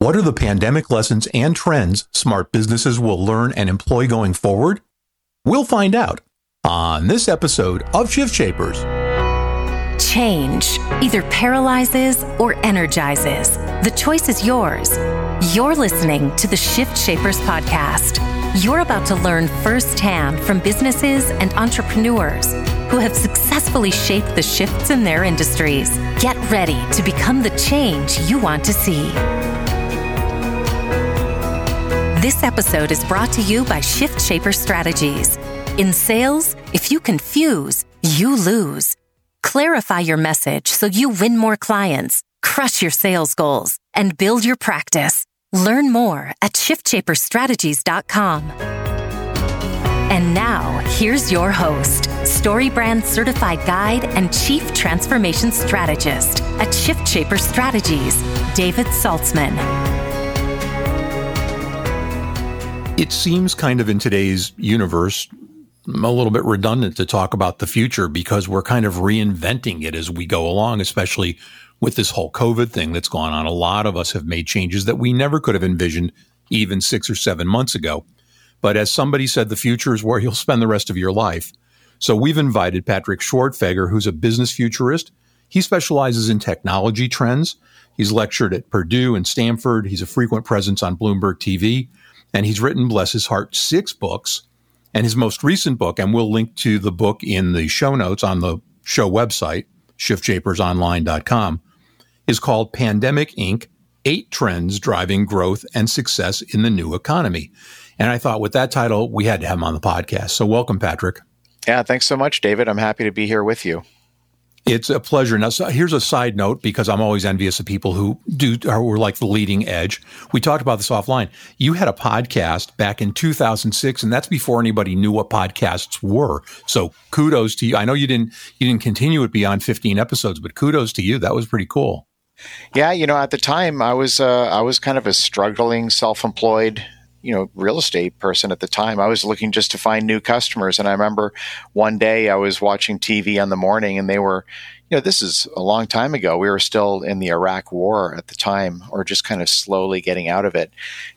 What are the pandemic lessons and trends smart businesses will learn and employ going forward? We'll find out on this episode of Shift Shapers. Change either paralyzes or energizes. The choice is yours. You're listening to the Shift Shapers podcast. You're about to learn firsthand from businesses and entrepreneurs who have successfully shaped the shifts in their industries. Get ready to become the change you want to see. This episode is brought to you by Shift Shaper Strategies. In sales, if you confuse, you lose. Clarify your message so you win more clients, crush your sales goals, and build your practice. Learn more at shiftshaperstrategies.com. And now, here's your host, StoryBrand certified guide and chief transformation strategist at Shift Shaper Strategies, David Saltzman. It seems kind of in today's universe a little bit redundant to talk about the future because we're kind of reinventing it as we go along, especially with this whole COVID thing that's gone on. A lot of us have made changes that we never could have envisioned even six or seven months ago. But as somebody said, the future is where you'll spend the rest of your life. So we've invited Patrick Schwerdtfeger, who's a business futurist. He specializes in technology trends. He's lectured at Purdue and Stanford. He's a frequent presence on Bloomberg TV. And he's written, bless his heart, six books. And his most recent book, and we'll link to the book in the show notes on the show website, shiftshapersonline.com, is called Pandemic Inc. Eight Trends Driving Growth and Success in the New Economy. And I thought with that title, we had to have him on the podcast. So welcome, Patrick. Yeah, thanks so much, David. I'm happy to be here with you. It's a pleasure. Now, so here's a side note because I'm always envious of people who do are were like the leading edge. We talked about this offline. You had a podcast back in 2006, and that's before anybody knew what podcasts were. So kudos to you. I know you didn't you didn't continue it beyond 15 episodes, but kudos to you. That was pretty cool. Yeah, you know, at the time I was uh, I was kind of a struggling self-employed you know real estate person at the time. I was looking just to find new customers, and I remember one day I was watching TV on the morning, and they were, you know, this is a long time ago. We were still in the Iraq War at the time, or just kind of slowly getting out of it.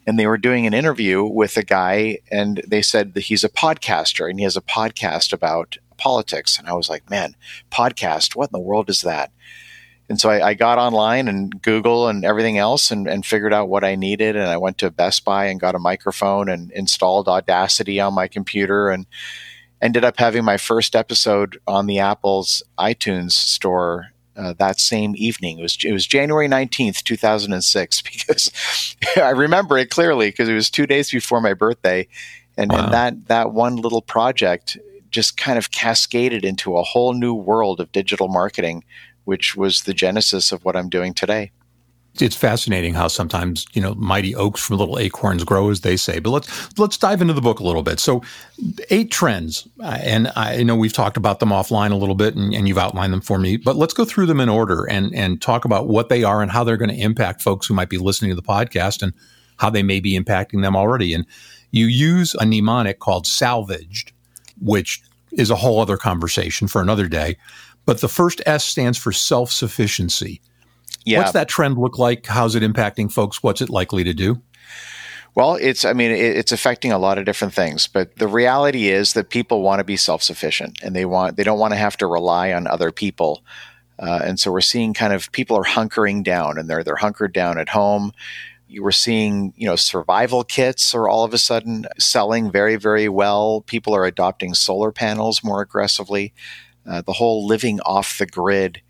And they were doing an interview with a guy, and they said that he's a podcaster, and he has a podcast about politics. And I was like, man, podcast? What in the world is that? And so I, I, got online and Google and everything else and, and, figured out what I needed. And I went to Best Buy and got a microphone and installed Audacity on my computer and ended up having my first episode on the Apple's iTunes store uh, that same evening. It was it was January nineteenth, two thousand and six, because I remember it clearly because it was two days before my birthday, and, wow. and that that one little project just kind of cascaded into a whole new world of digital marketing which was the genesis of what I'm doing today. It's fascinating how sometimes you know mighty oaks from little acorns grow, as they say. But let's let's dive into the book a little bit. So, eight trends, uh, and I know we've talked about them offline a little bit, and, and you've outlined them for me. But let's go through them in order and and talk about what they are and how they're going to impact folks who might be listening to the podcast and how they may be impacting them already. And you use a mnemonic called salvaged, which is a whole other conversation for another day. But the first S stands for self sufficiency. Yeah. What's that trend look like? How's it impacting folks? What's it likely to do? Well, it's, I mean, it's affecting a lot of different things, but the reality is that people want to be self sufficient and they want, they don't want to have to rely on other people. Uh, and so we're seeing kind of people are hunkering down and they're, they're hunkered down at home. You were seeing, you know, survival kits are all of a sudden selling very, very well. People are adopting solar panels more aggressively uh, the whole living off the grid.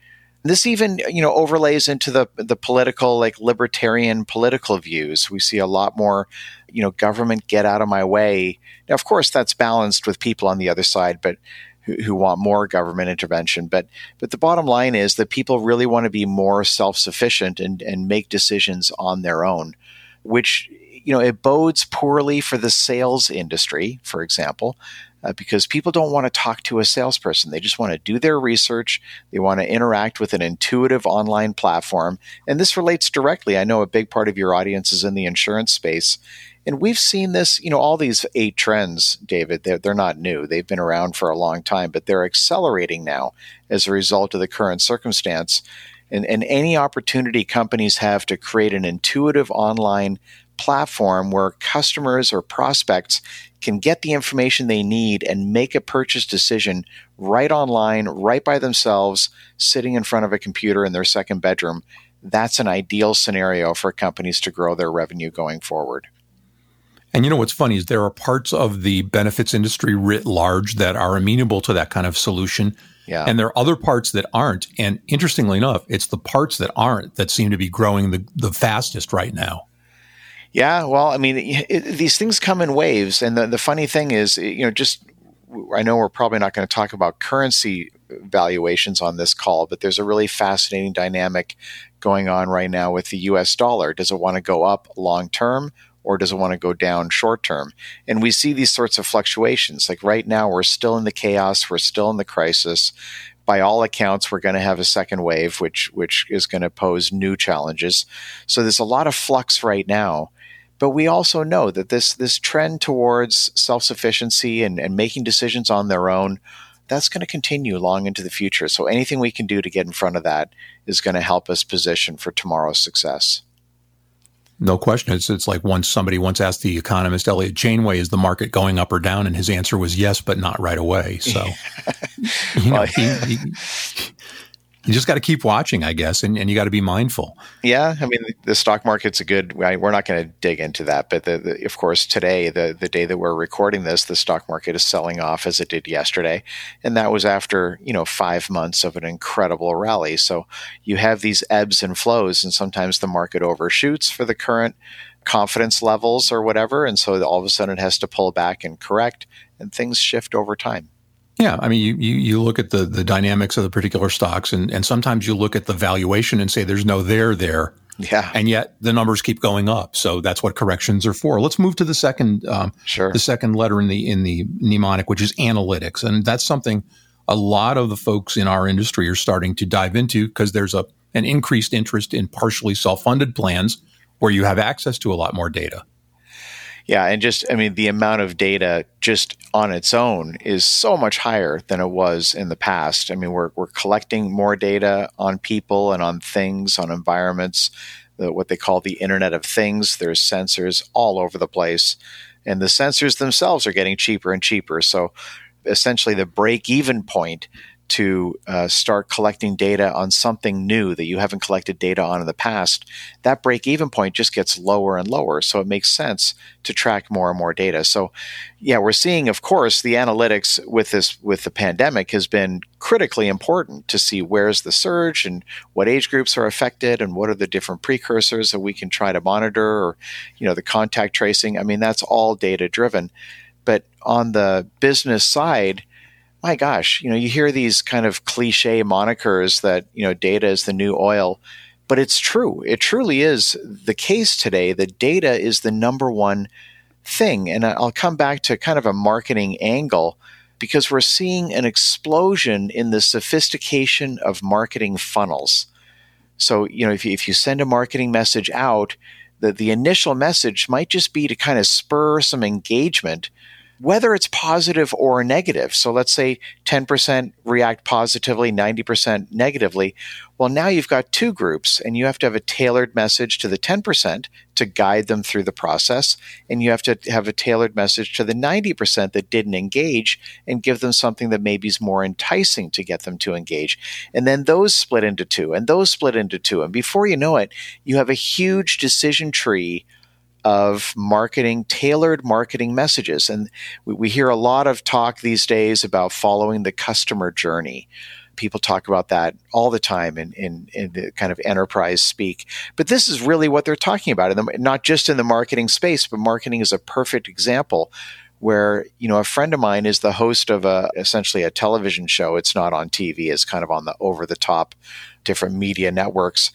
This even, you know, overlays into the the political, like libertarian political views. We see a lot more, you know, government get out of my way. Now, of course, that's balanced with people on the other side, but who, who want more government intervention. But but the bottom line is that people really want to be more self sufficient and and make decisions on their own, which you know it bodes poorly for the sales industry, for example, uh, because people don't want to talk to a salesperson. They just want to do their research. They want to interact with an intuitive online platform. And this relates directly. I know a big part of your audience is in the insurance space. And we've seen this, you know, all these eight trends, David, they're, they're not new. They've been around for a long time, but they're accelerating now as a result of the current circumstance. And, and any opportunity companies have to create an intuitive online platform where customers or prospects can get the information they need and make a purchase decision right online, right by themselves, sitting in front of a computer in their second bedroom. That's an ideal scenario for companies to grow their revenue going forward. And you know what's funny is there are parts of the benefits industry writ large that are amenable to that kind of solution. Yeah. And there are other parts that aren't. And interestingly enough, it's the parts that aren't that seem to be growing the, the fastest right now. Yeah, well, I mean, it, it, these things come in waves, and the, the funny thing is, you know, just I know we're probably not going to talk about currency uh, valuations on this call, but there's a really fascinating dynamic going on right now with the U.S. dollar. Does it want to go up long term? Or does it want to go down short term? And we see these sorts of fluctuations. Like right now, we're still in the chaos, we're still in the crisis by all accounts, we're going to have a second wave, which which is going to pose new challenges. So there's a lot of flux right now. But we also know that this this trend towards self sufficiency and, and making decisions on their own, that's going to continue long into the future. So anything we can do to get in front of that is going to help us position for tomorrow's success. No question. It's, it's like once somebody once asked the economist Eliot Janeway, is the market going up or down? And his answer was yes, but not right away. So, know, he, he, you just got to keep watching, I guess, and, and you got to be mindful. Yeah, I mean, the stock market's a good. We're not going to dig into that, but the, the, of course, today, the the day that we're recording this, the stock market is selling off as it did yesterday, and that was after you know five months of an incredible rally. So you have these ebbs and flows, and sometimes the market overshoots for the current confidence levels or whatever, and so all of a sudden it has to pull back and correct, and things shift over time. Yeah, I mean, you, you, you look at the, the dynamics of the particular stocks, and, and sometimes you look at the valuation and say there's no there there. Yeah, and yet the numbers keep going up. So that's what corrections are for. Let's move to the second, um, sure. the second letter in the in the mnemonic, which is analytics, and that's something a lot of the folks in our industry are starting to dive into because there's a an increased interest in partially self funded plans where you have access to a lot more data. Yeah, and just I mean the amount of data just on its own is so much higher than it was in the past. I mean we're we're collecting more data on people and on things, on environments, the, what they call the Internet of Things. There's sensors all over the place, and the sensors themselves are getting cheaper and cheaper. So essentially, the break even point to uh, start collecting data on something new that you haven't collected data on in the past, that break even point just gets lower and lower. So it makes sense to track more and more data. So, yeah, we're seeing, of course, the analytics with this with the pandemic has been critically important to see where's the surge and what age groups are affected and what are the different precursors that we can try to monitor or, you know, the contact tracing. I mean, that's all data driven. But on the business side, my gosh, you know, you hear these kind of cliche monikers that, you know, data is the new oil, but it's true. It truly is the case today that data is the number one thing. And I'll come back to kind of a marketing angle because we're seeing an explosion in the sophistication of marketing funnels. So, you know, if you, if you send a marketing message out, the, the initial message might just be to kind of spur some engagement whether it's positive or negative. So let's say 10% react positively, 90% negatively. Well, now you've got two groups, and you have to have a tailored message to the 10% to guide them through the process. And you have to have a tailored message to the 90% that didn't engage and give them something that maybe is more enticing to get them to engage. And then those split into two, and those split into two. And before you know it, you have a huge decision tree of marketing, tailored marketing messages. And we, we, hear a lot of talk these days about following the customer journey. People talk about that all the time in, in, in the kind of enterprise speak. But this is really what they're talking about, the, not just in the marketing space, but marketing is a perfect example where you know a friend of mine is the host of a essentially a television show it's not on tv it's kind of on the over the top different media networks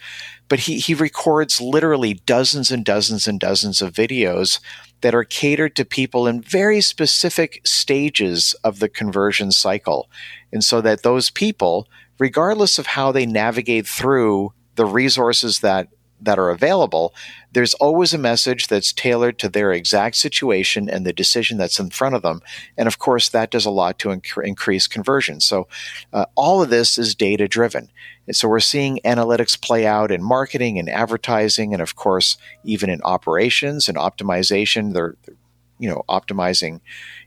but he, he records literally dozens and dozens and dozens of videos that are catered to people in very specific stages of the conversion cycle. And so that those people, regardless of how they navigate through the resources that that are available, there's always a message that's tailored to their exact situation and the decision that's in front of them. And of course, that does a lot to inc- increase conversion. So, uh, all of this is data driven. And so, we're seeing analytics play out in marketing and advertising, and of course, even in operations and optimization. They're you know, optimizing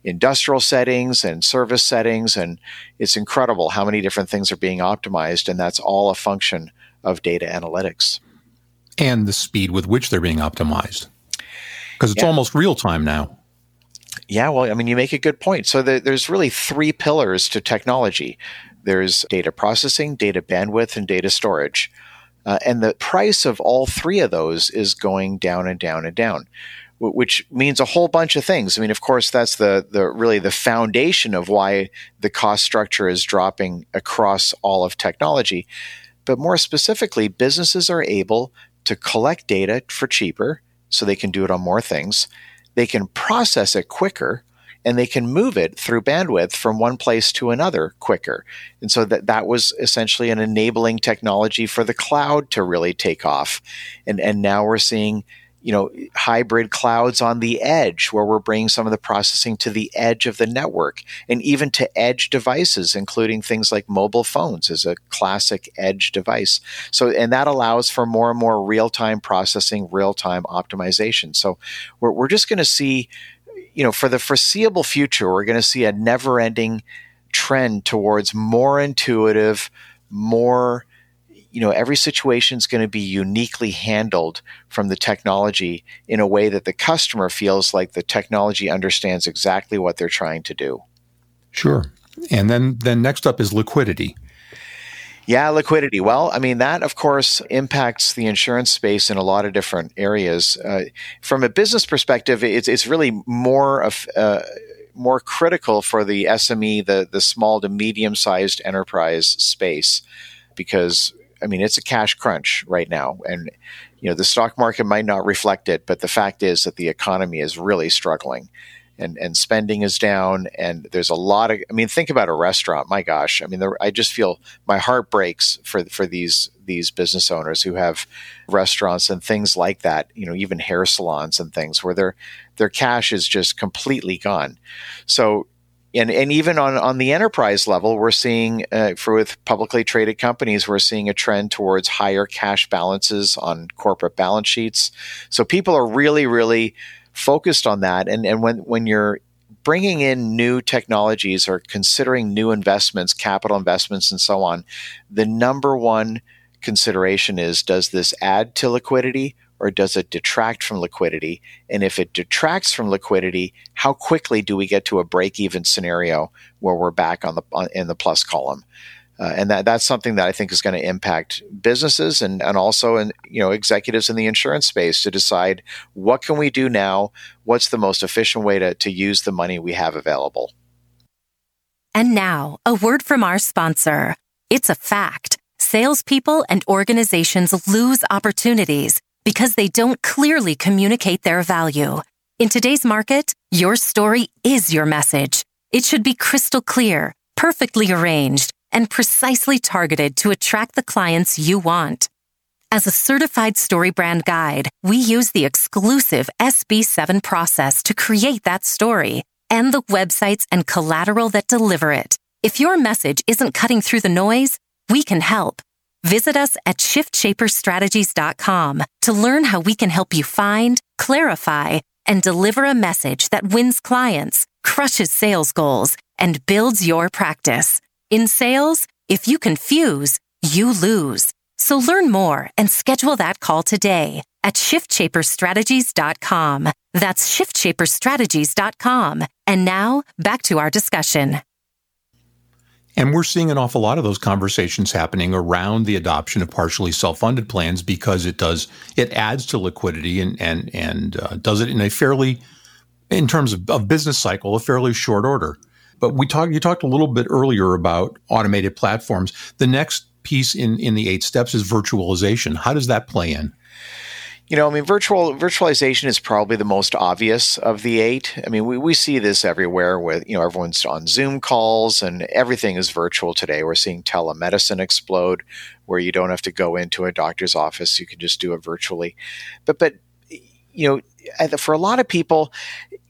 industrial settings and service settings. And it's incredible how many different things are being optimized. And that's all a function of data analytics and the speed with which they're being optimized because it's yeah. almost real time now. Yeah, well, I mean, you make a good point. So the, there's really three pillars to technology there's data processing, data bandwidth, and data storage. Uh, and the price of all three of those is going down and down and down, which means a whole bunch of things. I mean, of course, that's the, the really the foundation of why the cost structure is dropping across all of technology. But more specifically, businesses are able to collect data for cheaper so they can do it on more things. They can process it quicker and they can move it through bandwidth from one place to another quicker. And so that, that was essentially an enabling technology for the cloud to really take off. And, and now we're seeing you know hybrid clouds on the edge where we're bringing some of the processing to the edge of the network and even to edge devices including things like mobile phones as a classic edge device. So and that allows for more and more real-time processing real-time optimization. So we're, we're just going to see you know for the foreseeable future we're going to see a never-ending trend towards more intuitive more you know every situation is going to be uniquely handled from the technology in a way that the customer feels like the technology understands exactly what they're trying to do sure and then then next up is liquidity yeah, liquidity. Well, I mean, that of course impacts the insurance space in a lot of different areas. Uh, from a business perspective, it's, it's really more of, uh, more critical for the SME, the, the small to medium sized enterprise space, because I mean, it's a cash crunch right now, and you know the stock market might not reflect it, but the fact is that the economy is really struggling, and and spending is down, and there's a lot of. I mean, think about a restaurant. My gosh, I mean, there, I just feel my heart breaks for for these these business owners who have restaurants and things like that. You know, even hair salons and things where their their cash is just completely gone. So and and even on on the enterprise level, we're seeing uh, for with publicly traded companies, we're seeing a trend towards higher cash balances on corporate balance sheets. So people are really really focused on that. And and when when you're bringing in new technologies or considering new investments, capital investments, and so on, the number one consideration is: does this add to liquidity or does it detract from liquidity? And if it detracts from liquidity, how quickly do we get to a break even scenario where we're back on the on, in the plus column? Uh, and that, that's something that I think is going to impact businesses and, and also in, you know executives in the insurance space to decide what can we do now, what's the most efficient way to, to use the money we have available. And now, a word from our sponsor. It's a fact. Salespeople and organizations lose opportunities because they don't clearly communicate their value. In today's market, your story is your message. It should be crystal clear, perfectly arranged, and precisely targeted to attract the clients you want. As a certified StoryBrand guide, we use the exclusive SB7 process to create that story and the websites and collateral that deliver it. If your message isn't cutting through the noise, we can help. Visit us at shiftshaperstrategies.com to learn how we can help you find, clarify, and deliver a message that wins clients, crushes sales goals, and builds your practice. In sales, if you confuse, you lose. So learn more and schedule that call today at shiftshaperstrategies.com. That's shiftshaperstrategies.com. And now back to our discussion. And we're seeing an awful lot of those conversations happening around the adoption of partially self-funded plans because it does it adds to liquidity and and and uh, does it in a fairly, in terms of, of business cycle, a fairly short order. But we talked you talked a little bit earlier about automated platforms. The next piece in in the eight steps is virtualization. How does that play in? You know, I mean, virtual virtualization is probably the most obvious of the eight. I mean, we, we see this everywhere with, you know, everyone's on Zoom calls and everything is virtual today. We're seeing telemedicine explode where you don't have to go into a doctor's office. You can just do it virtually. But, but, you know, for a lot of people,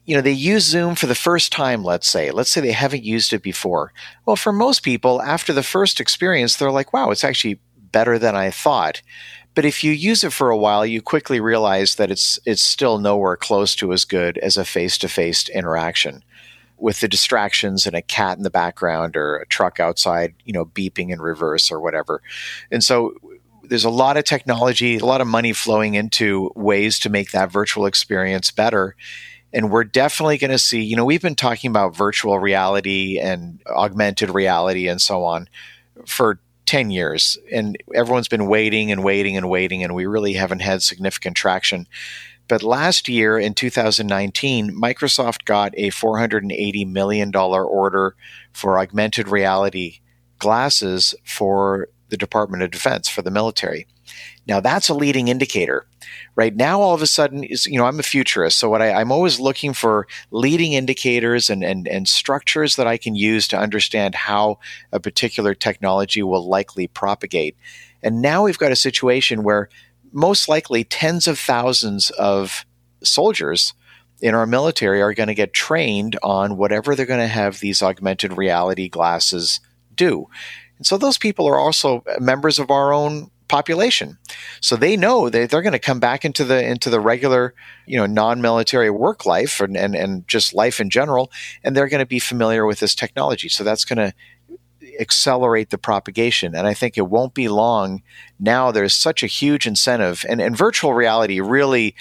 you know, they use Zoom for the first time, let's say. Let's say they haven't used it before. Well, for most people, after the first experience, they're like, wow, it's actually better than I thought. But if you use it for a while, you quickly realize that it's it's still nowhere close to as good as a face-to-face interaction with the distractions and a cat in the background or a truck outside, you know, beeping in reverse or whatever. And so there's a lot of technology, a lot of money flowing into ways to make that virtual experience better. And we're definitely going to see, you know, we've been talking about virtual reality and augmented reality and so on for 10 years and everyone's been waiting and waiting and waiting and we really haven't had significant traction. But last year in 2019 microsoft got a 480 million dollar order for augmented reality glasses for the department of defense for the military now that's a leading indicator right? Now all of a sudden is you know i'm a futurist so what I, am always looking for leading indicators and, and and structures that i can use to understand how a particular technology will likely propagate. And now we've got a situation where most likely tens of thousands of soldiers in our military are going to get trained on whatever they're going to have these augmented reality glasses do. And so those people are also members of our own population. So they know that they're going to come back into the into the regular, you know, non-military work life and, and, and just life in general, and they're going to be familiar with this technology. So that's going to accelerate the propagation. And I think it won't be long. Now there's such a huge incentive, and, and virtual reality really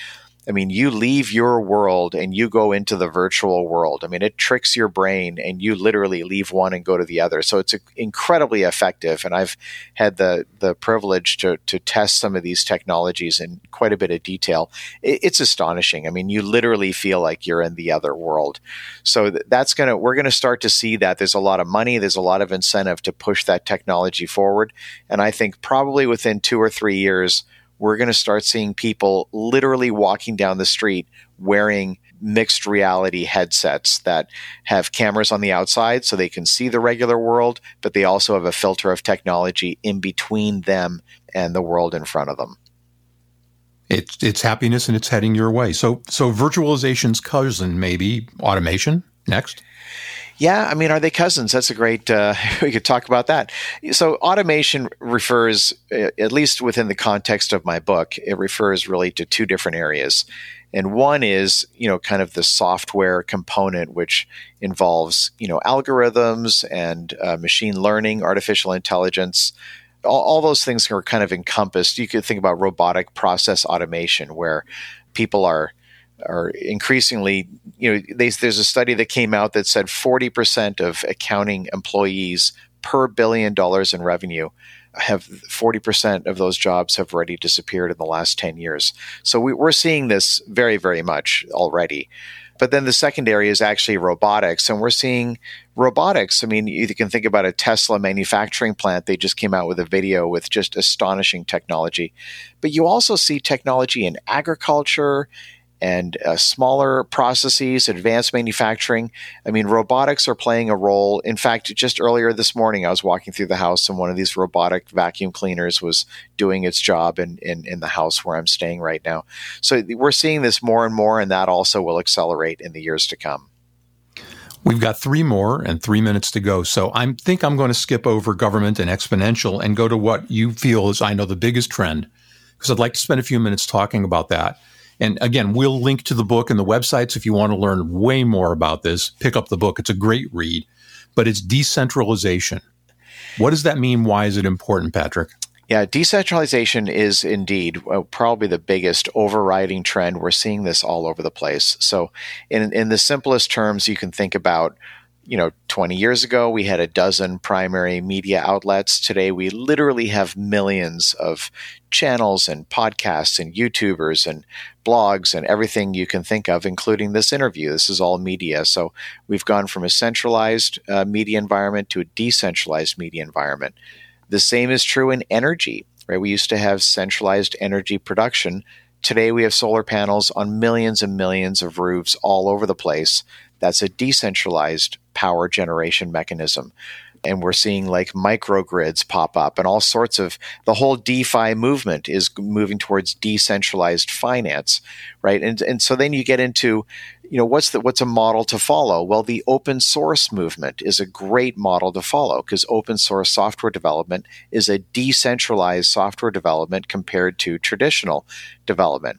I mean, you leave your world and you go into the virtual world. I mean, it tricks your brain and you literally leave one and go to the other. So it's incredibly effective. And I've had the, the privilege to, to test some of these technologies in quite a bit of detail. It, it's astonishing. I mean, you literally feel like you're in the other world. So that's going to, we're going to start to see that there's a lot of money, there's a lot of incentive to push that technology forward. And I think probably within two or three years, we're going to start seeing people literally walking down the street wearing mixed reality headsets that have cameras on the outside so they can see the regular world, but they also have a filter of technology in between them and the world in front of them. It's it's happiness and it's heading your way. So so virtualization's cousin maybe automation next. Yeah, I mean, are they cousins? That's a great. Uh, we could talk about that. So, automation refers, uh, at least within the context of my book, it refers really to two different areas. And one is, you know, kind of the software component, which involves, you know, algorithms and uh, machine learning, artificial intelligence. All, all those things are kind of encompassed. You could think about robotic process automation, where people are are increasingly, you know, they, there's a study that came out that said 40% of accounting employees per billion dollars in revenue have 40% of those jobs have already disappeared in the last 10 years. So we, we're seeing this very, very much already. But then the second area is actually robotics. And we're seeing robotics. I mean, you can think about a Tesla manufacturing plant. They just came out with a video with just astonishing technology. But you also see technology in agriculture, and uh, smaller processes, advanced manufacturing. I mean, robotics are playing a role. In fact, just earlier this morning, I was walking through the house and one of these robotic vacuum cleaners was doing its job in, in, in the house where I'm staying right now. So we're seeing this more and more, and that also will accelerate in the years to come. We've got three more and three minutes to go. So I think I'm going to skip over government and exponential and go to what you feel is, I know, the biggest trend, because I'd like to spend a few minutes talking about that and again, we'll link to the book and the websites if you want to learn way more about this. Pick up the book. It's a great read, but it's decentralization. What does that mean? Why is it important, Patrick? Yeah, decentralization is indeed uh, probably the biggest overriding trend. We're seeing this all over the place. So, in, in the simplest terms, you can think about you know, 20 years ago, we had a dozen primary media outlets. Today, we literally have millions of channels and podcasts and YouTubers and blogs and everything you can think of, including this interview. This is all media. So we've gone from a centralized uh, media environment to a decentralized media environment. The same is true in energy, right? We used to have centralized energy production. Today we have solar panels on millions and millions of roofs all over the place. That's a decentralized power generation mechanism. And we're seeing like microgrids pop up and all sorts of the whole DeFi movement is moving towards decentralized finance, right? And and so then you get into you know what's the what's a model to follow? Well the open source movement is a great model to follow because open source software development is a decentralized software development compared to traditional development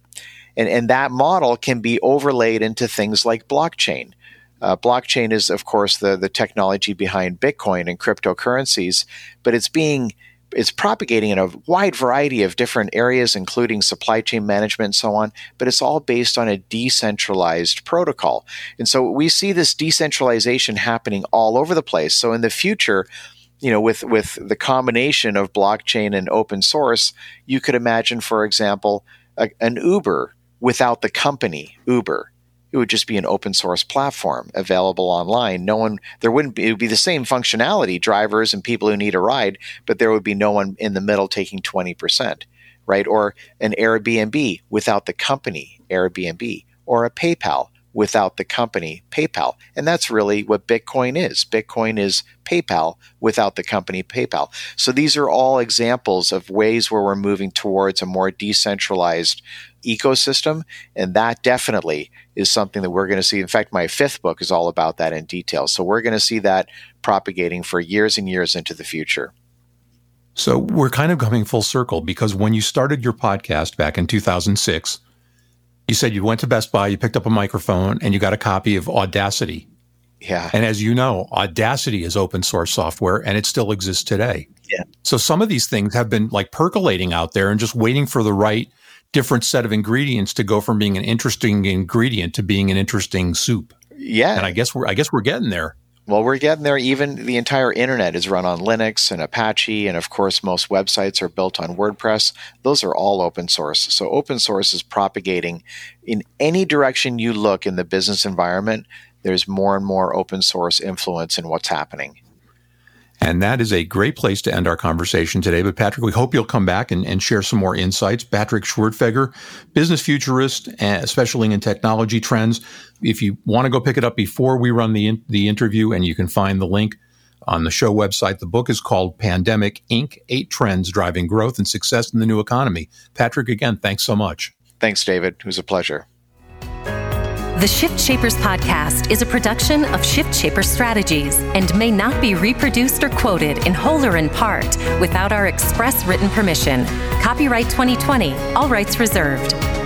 and and that model can be overlaid into things like blockchain uh, blockchain is, of course, the the technology behind Bitcoin and cryptocurrencies, but it's being it's propagating in a wide variety of different areas, including supply chain management and so on. But it's all based on a decentralized protocol, and so we see this decentralization happening all over the place. So in the future. You know, with with the combination of blockchain and open source, you could imagine, for example, a, an Uber without the company Uber it would just be an open source platform available online. No one, there wouldn't be, it would be the same functionality, drivers and people who need a ride, but there would be no one in the middle taking 20%, right? Or an Airbnb without the company, Airbnb, or a PayPal without the company PayPal. And that's really what Bitcoin is. Bitcoin is PayPal without the company PayPal. So these are all examples of ways where we're moving towards a more decentralized ecosystem. And that definitely is something that we're going to see. In fact, my fifth book is all about that in detail. So we're going to see that propagating for years and years into the future. So we're kind of coming full circle because when you started your podcast back in 2006, you said you went to Best Buy, you picked up a microphone, and you got a copy of Audacity. Yeah. And as you know, Audacity is open source software and it still exists today. Yeah. So some of these things have been like percolating out there and just waiting for the right different set of ingredients to go from being an interesting ingredient to being an interesting soup. Yeah. And I guess we're I guess we're getting there. Well, we're getting there. Even the entire internet is run on Linux and Apache, and of course, most websites are built on WordPress. Those are all open source. So, open source is propagating in any direction you look in the business environment. There's more and more open source influence in what's happening. And that is a great place to end our conversation today. But Patrick, we hope you'll come back and, and share some more insights. Patrick Schwerdtfeger, business futurist, uh, especially in technology trends. If you want to go pick it up before we run the, in, the interview, and you can find the link on the show website. The book is called Pandemic Inc. Eight Trends Driving Growth and Success in the New Economy. Patrick, again, thanks so much. Thanks, David. It was a pleasure. The Shift Shapers podcast is a production of Shift Shaper Strategies and may not be reproduced or quoted in whole or in part without our express written permission. Copyright 2020, all rights reserved.